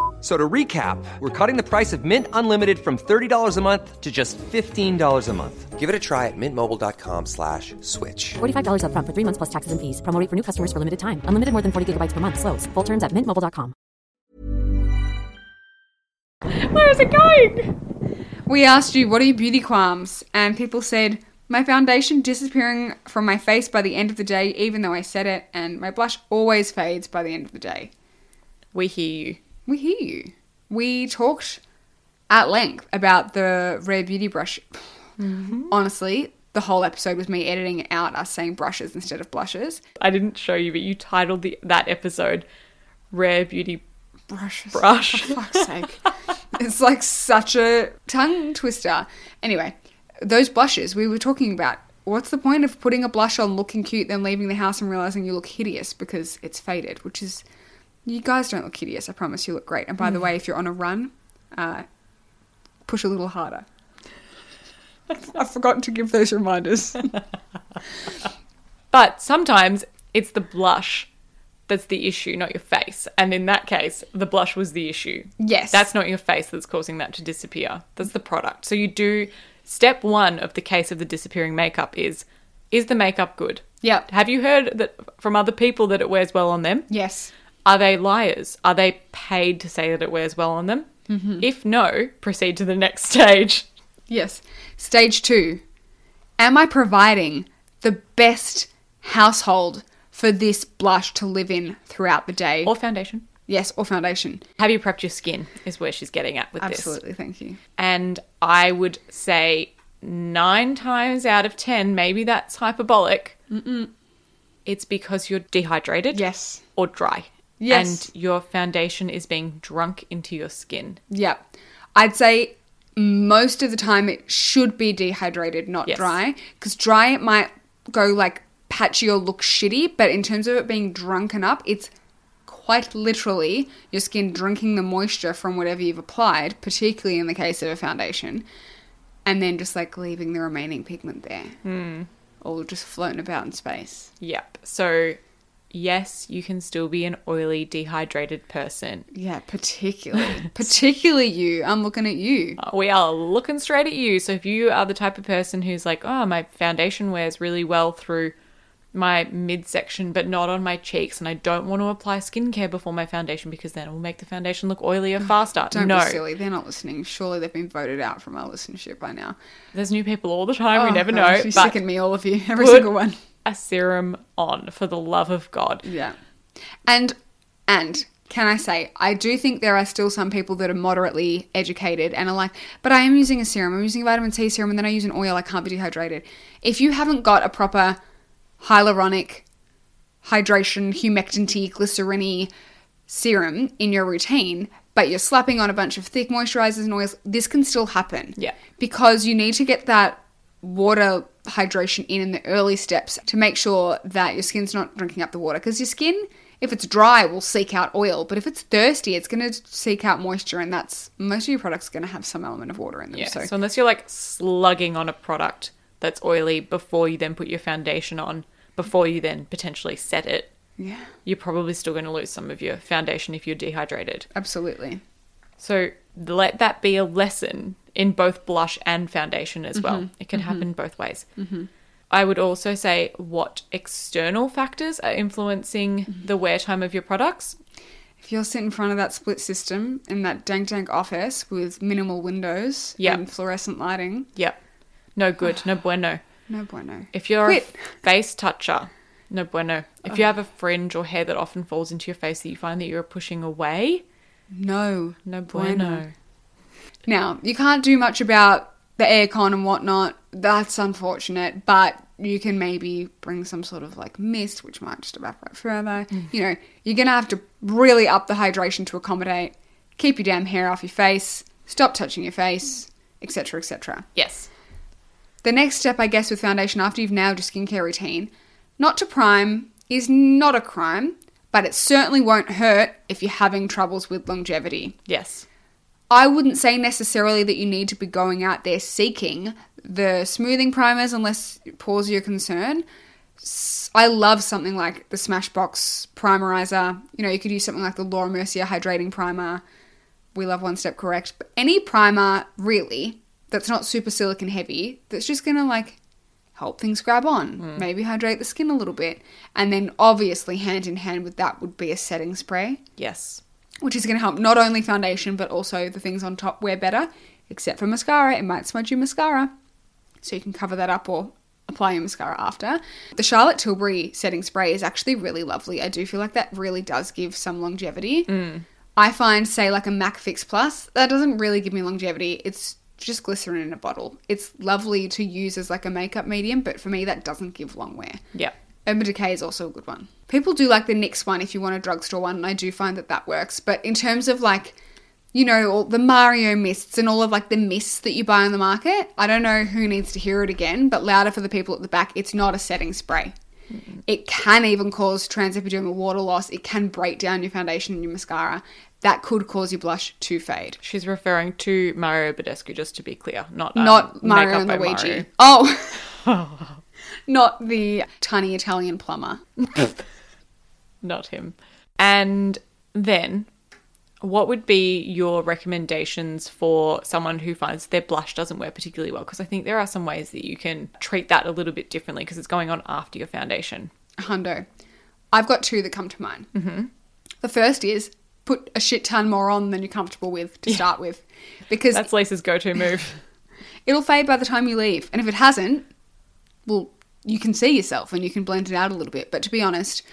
F- So to recap, we're cutting the price of Mint Unlimited from $30 a month to just $15 a month. Give it a try at mintmobile.com slash switch. $45 upfront for three months plus taxes and fees. Promo rate for new customers for limited time. Unlimited more than 40 gigabytes per month. Slows. Full terms at mintmobile.com. Where is it going? We asked you, what are your beauty qualms? And people said, my foundation disappearing from my face by the end of the day, even though I said it, and my blush always fades by the end of the day. We hear you. We hear you. We talked at length about the Rare Beauty brush. Mm-hmm. Honestly, the whole episode was me editing out us saying brushes instead of blushes. I didn't show you, but you titled the that episode "Rare Beauty Brushes. Brush." For fuck's sake. it's like such a tongue twister. Anyway, those blushes we were talking about. What's the point of putting a blush on, looking cute, then leaving the house and realizing you look hideous because it's faded? Which is, you guys don't look hideous. I promise you look great. And by the way, if you're on a run, uh, push a little harder. I've forgotten to give those reminders. But sometimes it's the blush that's the issue, not your face. And in that case, the blush was the issue. Yes. That's not your face that's causing that to disappear. That's the product. So you do step one of the case of the disappearing makeup is is the makeup good? Yeah. Have you heard that from other people that it wears well on them? yes. Are they liars? Are they paid to say that it wears well on them? Mm-hmm. If no, proceed to the next stage. Yes. Stage two. Am I providing the best household for this blush to live in throughout the day? Or foundation. yes, or foundation. Have you prepped your skin? Is where she's getting at with this. Absolutely, thank you. And I would say nine times out of ten, maybe that's hyperbolic. It's because you're dehydrated. Yes. Or dry. Yes. And your foundation is being drunk into your skin. Yeah. I'd say most of the time it should be dehydrated, not Yes. dry. Because dry it might go like patchy or look shitty, but in terms of it being drunken up, it's quite literally your skin drinking the moisture from whatever you've applied, particularly in the case of a foundation, and then just like leaving the remaining pigment there. Hmm. Or just floating about in space. Yep. So, yes, you can still be an oily, dehydrated person. Yeah, particularly. particularly you. I'm looking at you. Uh, we are looking straight at you. So if you are the type of person who's like, oh, my foundation wears really well through my midsection, but not on my cheeks, and I don't want to apply skincare before my foundation because then it will make the foundation look oilier faster. Don't no, be silly. They're not listening. Surely they've been voted out from our listenership by now. there's new people all the time. we Oh, never gosh, know. You But sicken me, all of you. Every single one. A serum on for the love of God. Yeah. And and can I say, I do think there are still some people that are moderately educated and are like, but I am using a serum, I'm using a vitamin C serum, and then I use an oil, I can't be dehydrated. If you haven't got a proper hyaluronic hydration, humectant glycerin serum in your routine, but you're slapping on a bunch of thick moisturizers and oils, this can still happen. Yeah. Because you need to get that water hydration in in the early steps to make sure that your skin's not drinking up the water. Because your skin, if it's dry, will seek out oil, but if it's thirsty, it's going to seek out moisture, and that's most of your products are going to have some element of water in them. Yeah. so, So unless you're like slugging on a product that's oily before you then put your foundation on, before you then potentially set it, yeah, you're probably still going to lose some of your foundation if you're dehydrated. absolutely. So let that be a lesson in both blush and foundation as well. Mm-hmm. It can mm-hmm. happen both ways. Mm-hmm. I would also say what external factors are influencing the wear time of your products. If you're sitting in front of that split system in that dank dank office with minimal windows Yeah. and fluorescent lighting, Yep. No good, no bueno. no bueno. If you're Quit. a face toucher, No bueno. If you have a fringe or hair that often falls into your face that you find that you're pushing away, No. no bueno. Now, you can't do much about the aircon and whatnot. That's unfortunate, but you can maybe bring some sort of like mist, which might just evaporate further. Mm. You know, you're gonna have to really up the hydration to accommodate. Keep your damn hair off your face. Stop touching your face, etc., etc. Yes. The next step, I guess, with foundation after you've nailed your skincare routine, not to prime is not a crime, but it certainly won't hurt if you're having troubles with longevity. Yes. I wouldn't say necessarily that you need to be going out there seeking the smoothing primers unless pores are your concern. I love something like the Smashbox Primerizer. You know, you could use something like the Laura Mercier Hydrating Primer. We love One Step Correct. But any primer, really, that's not super silicon heavy, that's just gonna like help things grab on, hmm. maybe hydrate the skin a little bit. And then obviously, hand in hand with that would be a setting spray Yes. Which is going to help not only foundation but also the things on top wear better. Except for mascara, it might smudge your mascara, so you can cover that up or apply your mascara after. The Charlotte Tilbury setting spray is actually really lovely. I do feel like that really does give some longevity. Mm. I find, say, like a MAC Fix Plus, that doesn't really give me longevity. It's just glycerin in a bottle. It's lovely to use as like a makeup medium, but for me, that doesn't give long wear. Yeah. Urban Decay is also a good one. People do like the NYX one if you want a drugstore one, and I do find that that works. But in terms of like, you know, all the Mario mists and all of like the mists that you buy on the market, I don't know who needs to hear it again, but louder for the people at the back, it's not a setting spray. It can even cause transepidermal water loss. It can break down your foundation and your mascara. That could cause your blush to fade. She's referring to Mario Badescu, just to be clear, not um, Not Mario and Luigi. Mario. Oh. not the tiny Italian plumber. not him. And then, what would be your recommendations for someone who finds their blush doesn't wear particularly well? Because I think there are some ways that you can treat that a little bit differently because it's going on after your foundation. Hundo. I've got two that come to mind. Mm-hmm. The first is put a shit ton more on than you're comfortable with to start with, because That's Lisa's go-to move. it'll fade by the time you leave. And if it hasn't, well, you can see yourself and you can blend it out a little bit. But to be honest,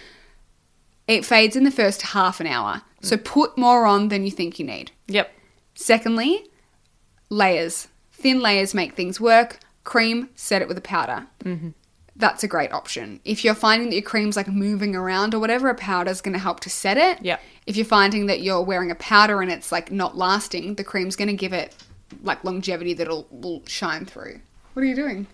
it fades in the first half an hour. So put more on than you think you need. yep. Secondly, layers. Thin layers make things work. Cream, set it with a powder. Mm-hmm. That's a great option. If you're finding that your cream's like moving around or whatever, a powder's going to help to set it. Yep. If you're finding that you're wearing a powder and it's like not lasting, the cream's going to give it like longevity that'll will shine through. What are you doing?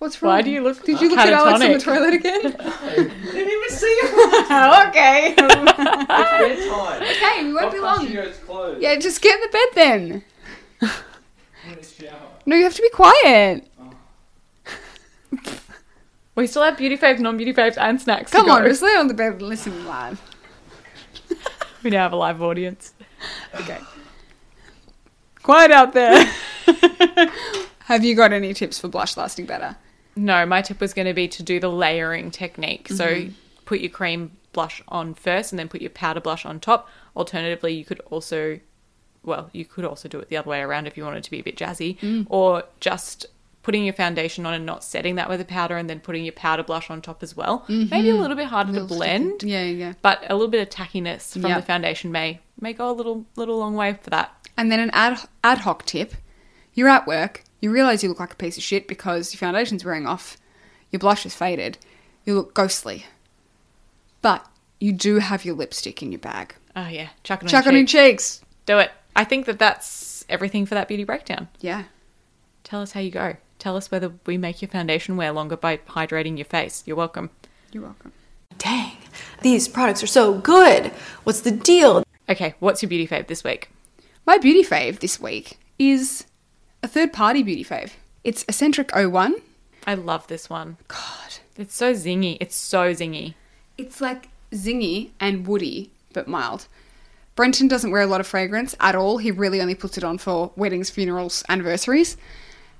What's wrong? Why do you look Did you look at Alex in the toilet again? Didn't even see it. okay. Bedtime. okay, we won't be long. Studio's closed. Yeah, just get in the bed then. I'm gonna shower. No, you have to be quiet. We still have beauty faves, non-beauty faves, and snacks. to Come on, go. just lay on the bed and listen live. We now have a live audience. Okay. Quiet out there. have you got any tips for blush lasting better? No, my tip was going to be to do the layering technique. So Mm-hmm. put your cream blush on first and then put your powder blush on top. Alternatively, you could also, well, you could also do it the other way around if you wanted to be a bit jazzy, Mm. or just putting your foundation on and not setting that with a powder and then putting your powder blush on top as well. Maybe a little bit harder to blend, Mm-hmm. Yeah, yeah. but a little bit of tackiness from Yep. the foundation may may go a little little long way for that. And then an ad, ad hoc tip. You're at work, you realize you look like a piece of shit because your foundation's wearing off, your blush is faded, you look ghostly. But you do have your lipstick in your bag. Oh yeah, chuck it on Chuck your on your cheek. cheeks. Do it. I think that that's everything for that beauty breakdown. Yeah. Tell us how you go. Tell us whether we make your foundation wear longer by hydrating your face. You're welcome. You're welcome. Dang, these products are so good. What's the deal? Okay, what's your beauty fave this week? My beauty fave this week is a third party beauty fave. It's Escentric 01. I love this one. God. It's so zingy. It's so zingy. It's like zingy and woody, but mild. Brenton doesn't wear a lot of fragrance at all. He really only puts it on for weddings, funerals, anniversaries.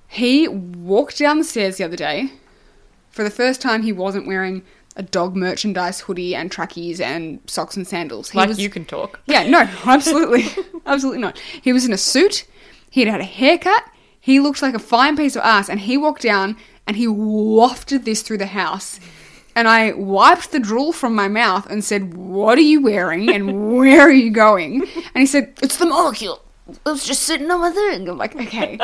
He walked down the stairs the other day. For the first time, he wasn't wearing a dog merchandise hoodie and trackies and socks and sandals. He Like was, you can talk. Yeah, no, absolutely. absolutely not. He was in a suit. He'd had a haircut. He looked like a fine piece of ass. And he walked down and he wafted this through the house. and I wiped the drool from my mouth and said, "What are you wearing and where are you going?" And he said, "It's the molecule. It was just sitting on my thing." I'm like, "Okay."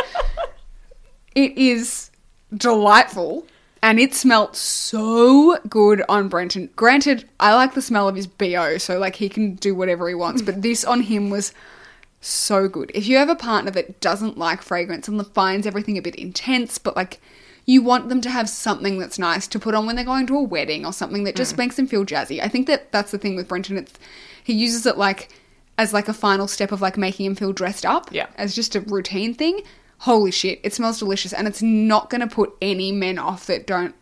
it is delightful. And it smelt so good on Brenton. Granted, I like the smell of his BO, so like he can do whatever he wants, but this on him was so good. If you have a partner that doesn't like fragrance and finds everything a bit intense, but like you want them to have something that's nice to put on when they're going to a wedding or something that just hmm. makes them feel jazzy. I think that that's the thing with Brenton. It's he uses it like as like a final step of like making him feel dressed up. Yeah. As just a routine thing. Holy shit, it smells delicious and it's not going to put any men off that don't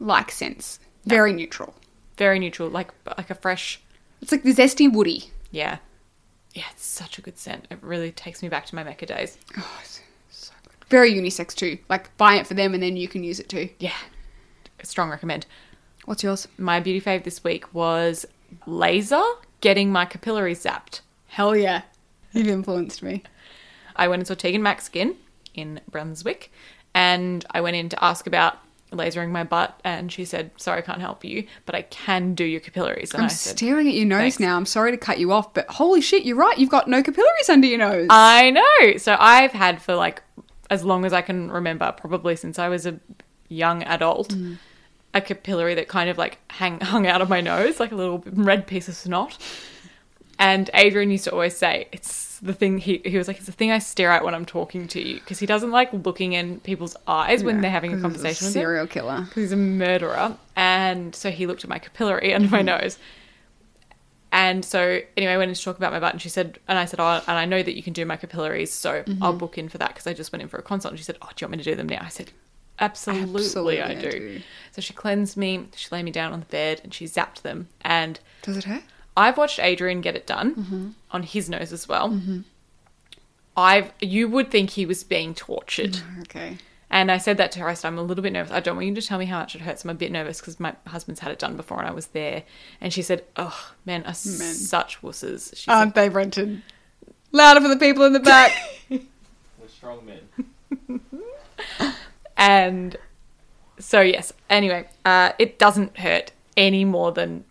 like scents. Very neutral. Very neutral, like like a fresh. It's like the zesty woody. Yeah, yeah. It's such a good scent. It really takes me back to my Mecca days. Oh, it's so good. Very unisex too. Like buy it for them and then you can use it too. Yeah, strong recommend. What's yours? My beauty fave this week was laser getting my capillaries zapped. Hell yeah. You've influenced me. I went and saw Tegan Maxkin in Brunswick, and I went in to ask about lasering my butt, and she said, "Sorry, I can't help you, but I can do your capillaries." And I'm I said, staring at your nose "Thanks." now. I'm sorry to cut you off, but holy shit, you're right. You've got no capillaries under your nose. I know. So I've had for like as long as I can remember, probably since I was a young adult, mm. a capillary that kind of like hang, hung out of my nose, like a little red piece of snot. And Adrian used to always say, it's the thing, he, he was like, it's the thing I stare at when I'm talking to you. Because he doesn't like looking in people's eyes when they're having a he's a conversation with him. serial killer. Because he's a murderer. And so he looked at my capillary under my mm-hmm. nose. And so anyway, I went in to talk about my butt, and she said, and I said, oh, and I know that you can do my capillaries, so mm-hmm. I'll book in for that because I just went in for a consult. And she said, oh, do you want me to do them now? I said, absolutely, Absolutely, I I do. do. So she cleansed me, she laid me down on the bed, and she zapped them. And Does it hurt? I've watched Adrian get it done mm-hmm. on his nose as well. Mm-hmm. I've you would think he was being tortured. Mm, okay. And I said that to her. I said, I'm a little bit nervous. I don't want you to tell me how much it hurts. I'm a bit nervous because my husband's had it done before and I was there. And she said, Oh, men are such wusses. She Aren't they, Brenton? Louder for the people in the back. We're strong men. and so, yes. Anyway, uh, it doesn't hurt any more than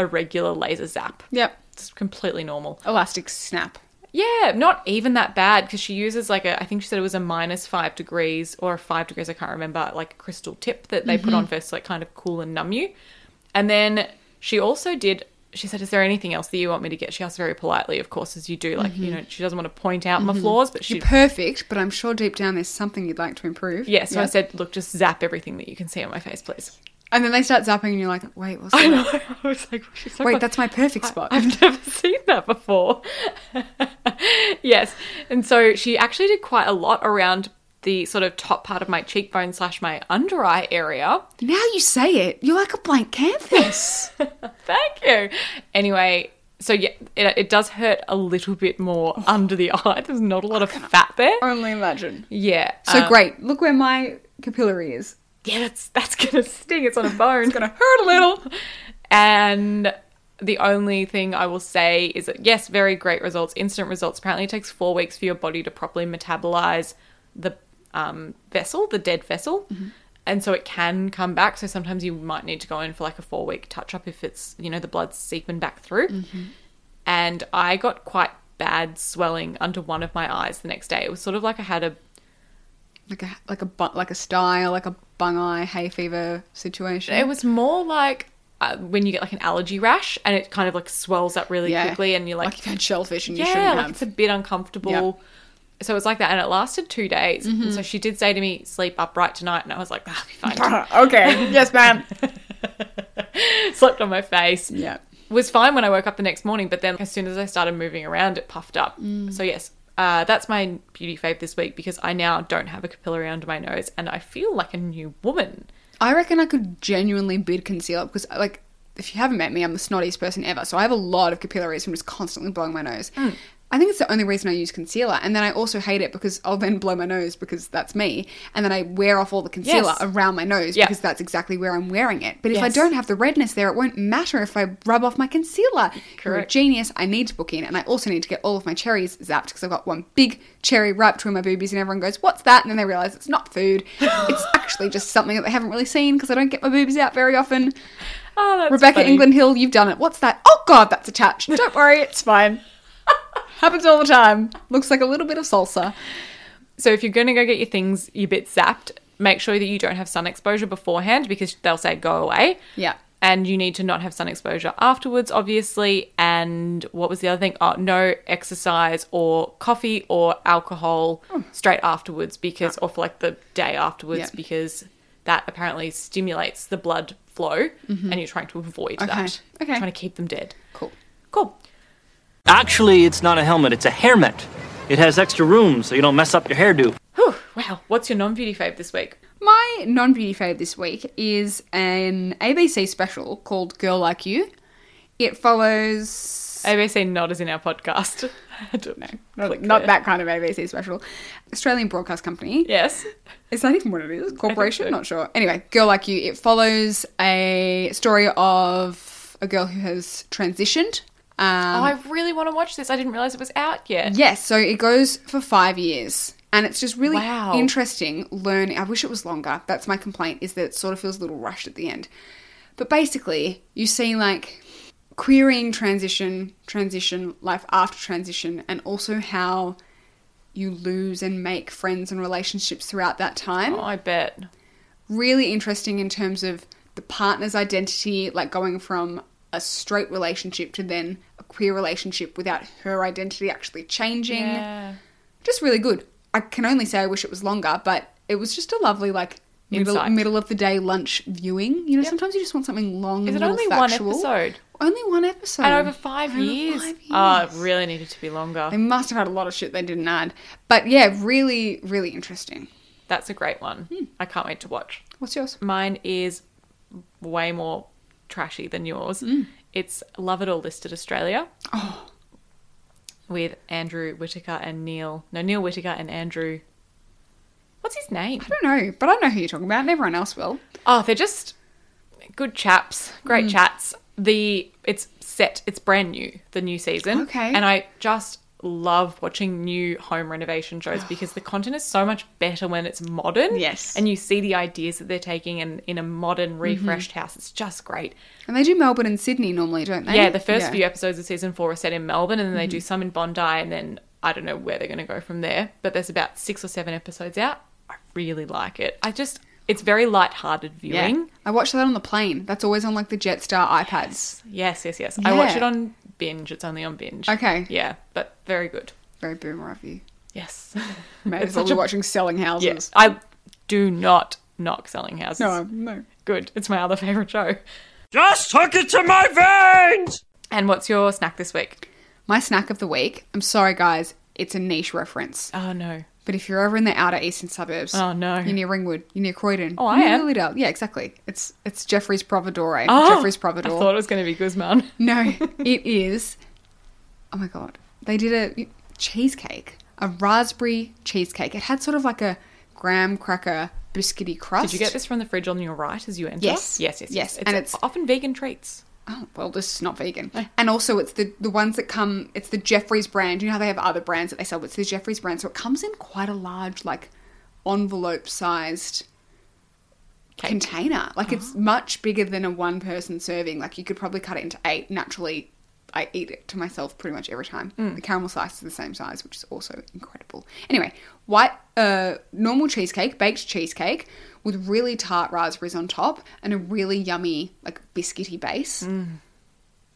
a regular laser zap. yep. It's completely normal. Elastic snap. Yeah, not even that bad because she uses like a, I think she said it was a minus five degrees or a five degrees, I can't remember, like a crystal tip that they put on mm-hmm. first to like kind of cool and numb you. And then she also did, she said, Is there anything else that you want me to get? She asked very politely, of course, as you do. Like, you mm-hmm. know, she doesn't want to point out my mm-hmm. flaws, but she, You're perfect, but I'm sure deep down there's something you'd like to improve. yeah, so I said, Look, just zap everything that you can see on my face, please. And then they start zapping, and you're like, wait, what's I know. I was like, so Wait, that's my perfect spot. I've never seen that before. yes. And so she actually did quite a lot around the sort of top part of my cheekbone slash my under eye area. now you say it, you're like a blank canvas. Thank you. Anyway, so yeah, it, it does hurt a little bit more under the eye. There's not a lot of fat there. Only imagine. Yeah. So um, great. Look where my capillary is. Yeah, that's that's gonna sting. It's on a bone. It's gonna hurt a little. And the only thing I will say is that yes, very great results, instant results. Apparently, it takes four weeks for your body to properly metabolize the um, vessel, the dead vessel, and so it can come back. So sometimes you might need to go in for like a four week touch up if it's you know the blood's seeping back through. And I got quite bad swelling under one of my eyes the next day. It was sort of like I had a Like a like a like a style, like a bung eye hay fever situation. It was more like uh, when you get like an allergy rash and it kind of like swells up really Yeah. quickly and you're like, like you've had shellfish and you yeah, shouldn't like have. it's a bit uncomfortable. So it was like that, and it lasted two days. Mm-hmm. And so she did say to me, "Sleep upright tonight," and I was like, "I'll be fine." okay. yes, ma'am. Slept on my face. Yeah. was fine when I woke up the next morning, but then as soon as I started moving around, it puffed up. Mm. So yes, uh, that's my beauty fave this week because I now don't have a capillary under my nose, and I feel like a new woman. I reckon I could genuinely bid concealer because, like, if you haven't met me, I'm the snottiest person ever. So I have a lot of capillaries from just constantly blowing my nose. I think it's the only reason I use concealer. And then I also hate it because I'll then blow my nose because that's me. And then I wear off all the concealer Yes. around my nose Yeah. because that's exactly where I'm wearing it. But if I don't have the redness there, it won't matter if I rub off my concealer. You're a genius. I need to book in. And I also need to get all of my cherries zapped because I've got one big cherry right between my boobies and everyone goes, What's that? And then they realize it's not food. it's actually just something that they haven't really seen because I don't get my boobies out very often. Oh, that's Rebecca funny. England Hill, you've done it. What's that? Oh God, that's attached. Don't worry, it's fine. Happens all the time. Looks like a little bit of salsa. So if you're going to go get your things, your bit zapped, make sure that you don't have sun exposure beforehand because they'll say go away. Yeah. And you need to not have sun exposure afterwards, obviously. And what was the other thing? Oh, no exercise or coffee or alcohol straight afterwards because, or for like the day afterwards Yeah. because that apparently stimulates the blood flow and you're trying to avoid that. Mm-hmm. Okay. Trying to keep them dead. Cool. Cool. Actually, it's not a helmet, it's a hairnet. It has extra room so you don't mess up your hairdo. Whew, wow. What's your non beauty fave this week? My non beauty fave this week is an ABC special called Girl Like You. It follows. ABC not as in our podcast. I don't know. Not, not that kind of ABC special. Australian Broadcast Company. Yes. Is that even what it is? Corporation? so. Not sure. Anyway, Girl Like You. It follows a story of a girl who has transitioned. Um, Oh, I really want to watch this. I didn't realize it was out yet. Yes, so it goes for five years. And it's just really Wow. interesting learning. I wish it was longer. That's my complaint, is that it sort of feels a little rushed at the end. But basically, you see like querying transition, transition, life after transition, and also how you lose and make friends and relationships throughout that time Oh, I bet. really interesting in terms of the partner's identity, like going from a straight relationship to then queer relationship without her identity actually changing. Yeah. Just really good. I can only say I wish it was longer, but it was just a lovely like middle Insight. middle of the day lunch viewing. You know, sometimes you just want something long. Is it only one episode? Only one episode. And over five Over years. five Oh, it really needed to be longer. They must have had a lot of shit they didn't add. But yeah, really, really interesting. That's a great one. Hmm. I can't wait to watch. What's yours? Mine is way more trashy than yours. Hmm. It's Love It or List It Australia. Oh. With Andrew Whitaker and Neil. No, Neale Whitaker and Andrew. What's his name? I don't know, but I know who you're talking about, and everyone else will. Oh, they're just good chaps, great Mm. chats. The it's set, it's brand new, the new season. Okay. And I just love watching new home renovation shows because the content is so much better when it's modern. Yes. And you see the ideas that they're taking and in a modern, refreshed house. It's just great. And they do Melbourne and Sydney normally, don't they? Yeah, the first Yeah. Mm-hmm. few episodes of season four are set in Melbourne and then they do some in Bondi and then I don't know where they're going to go from there. But there's about six or seven episodes out. I really like it. I just, it's very light-hearted Yeah. viewing. I watched that on the plane. That's always on like the Jetstar iPads. Yes, yes, yes. I watch it on binge. It's only on binge. Okay. Yeah, but very good. Very boomer of you. Yes. May It's as well such be a- watching Selling Houses. yes. I do not knock selling houses. No, no. Good. It's my other favorite show. Just hook it to my veins! And what's your snack this week? My snack of the week. I'm sorry, guys. It's a niche reference. Oh no. But if you're over in the outer eastern suburbs, Oh, no. you're near Ringwood, you're near Croydon. Oh, I am. Lilydale. Yeah, exactly. It's it's Jeffrey's Providore. Oh, Jeffrey's I Providore. thought it was going to be Guzman. No, it is. Oh my god. They did a cheesecake, a raspberry cheesecake. It had sort of like a graham cracker biscuity crust. Did you get this from the fridge on your right as you enter? Yes. Yes, yes, yes. Yes, and it's- often vegan treats. Oh, well, this is not vegan. And also, it's the the ones that come. It's the Jeffrey's brand. You know how they have other brands that they sell, but it's the Jeffrey's brand. So it comes in quite a large, like envelope sized Cake. container. Like Oh. it's much bigger than a one person serving. Like you could probably cut it into eight. Naturally, I eat it to myself pretty much every time. Mm. The caramel slice is the same size, which is also incredible. Anyway, white, uh, normal cheesecake, baked cheesecake with really tart raspberries on top and a really yummy, like biscuity base.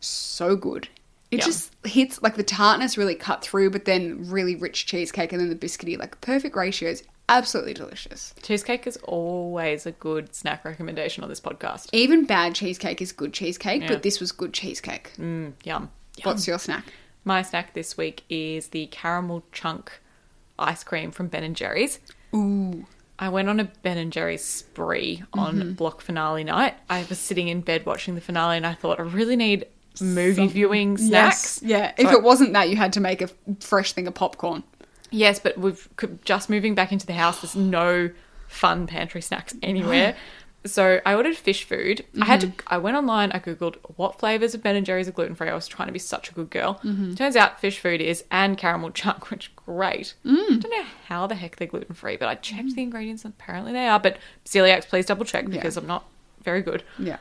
So good. It Yum. just hits like the tartness really cut through, but then really rich cheesecake and then the biscuity, like perfect ratios. Absolutely delicious. Cheesecake is always a good snack recommendation on this podcast. Even bad cheesecake is good cheesecake, Yeah. but this was good cheesecake. Mm, yum. What's your snack? My snack this week is the caramel chunk ice cream from Ben and Jerry's. Ooh. I went on a Ben and Jerry's spree on Mhm. block finale night. I was sitting in bed watching the finale and I thought I really need movie viewing Yes. snacks. Yeah. If So- it wasn't that, you had to make a fresh thing of popcorn. Yes, but we've just moving back into the house. There's no fun pantry snacks anywhere. So I ordered fish food. I had to. Mm-hmm. I went online. I googled what flavors of Ben and Jerry's are gluten free. I was trying to be such a good girl. Mm-hmm. Turns out fish food is and caramel chunk, which great. I don't know how the heck they're gluten free, but I checked mm-hmm. the ingredients and apparently they are. But celiacs, please double check because I'm not very good. Yeah.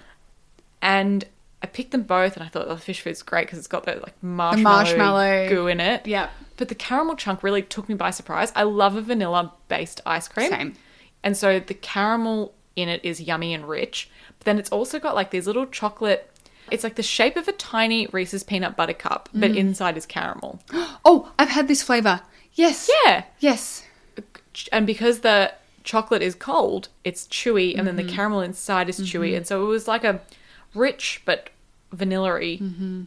And I picked them both, and I thought, oh, the fish food's great because it's got that like marshmallow, marshmallow. goo in it. Yeah. But the caramel chunk really took me by surprise. I love a vanilla based ice cream. Same. And so the caramel in it is yummy and rich. But then it's also got like these little chocolate. It's like the shape of a tiny Reese's peanut butter cup, but Mm. inside is caramel. Oh, I've had this flavor. Yes. Yeah. Yes. And because the chocolate is cold, it's chewy, and then Mm-hmm. the caramel inside is chewy. And so it was like a rich but vanilla Mm-hmm.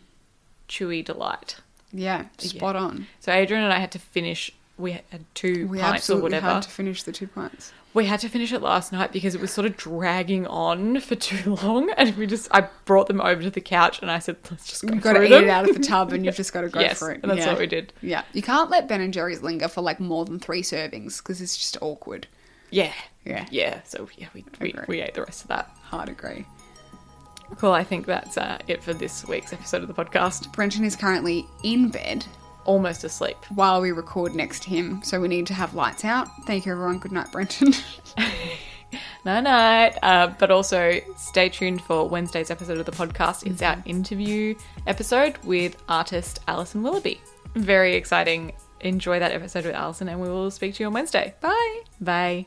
chewy delight. Yeah. Spot on. So Adrian and I had to finish. We had two We pints or whatever. had to finish the two pints. We had to finish it last night because it was sort of dragging on for too long, and we just I brought them over to the couch and I said, "Let's just go You've got to eat them." it out of the tub and you've just got to go Yes, for it. and that's yeah. what we did. Yeah. You can't let Ben and Jerry's linger for like more than three servings because it's just awkward. Yeah, Yeah. yeah. So yeah, we we, we ate the rest of that. Hard agree. Cool. I think that's uh, it for this week's episode of the podcast. Brenton is currently in bed Almost asleep. while we record next to him, so we need to have lights out. Thank you, everyone. Good night, Brenton. Night night. Uh, but also stay tuned for Wednesday's episode of the podcast. It's our interview episode with artist Alison Willoughby. Very exciting. Enjoy that episode with Alison, and we will speak to you on Wednesday. Bye. Bye.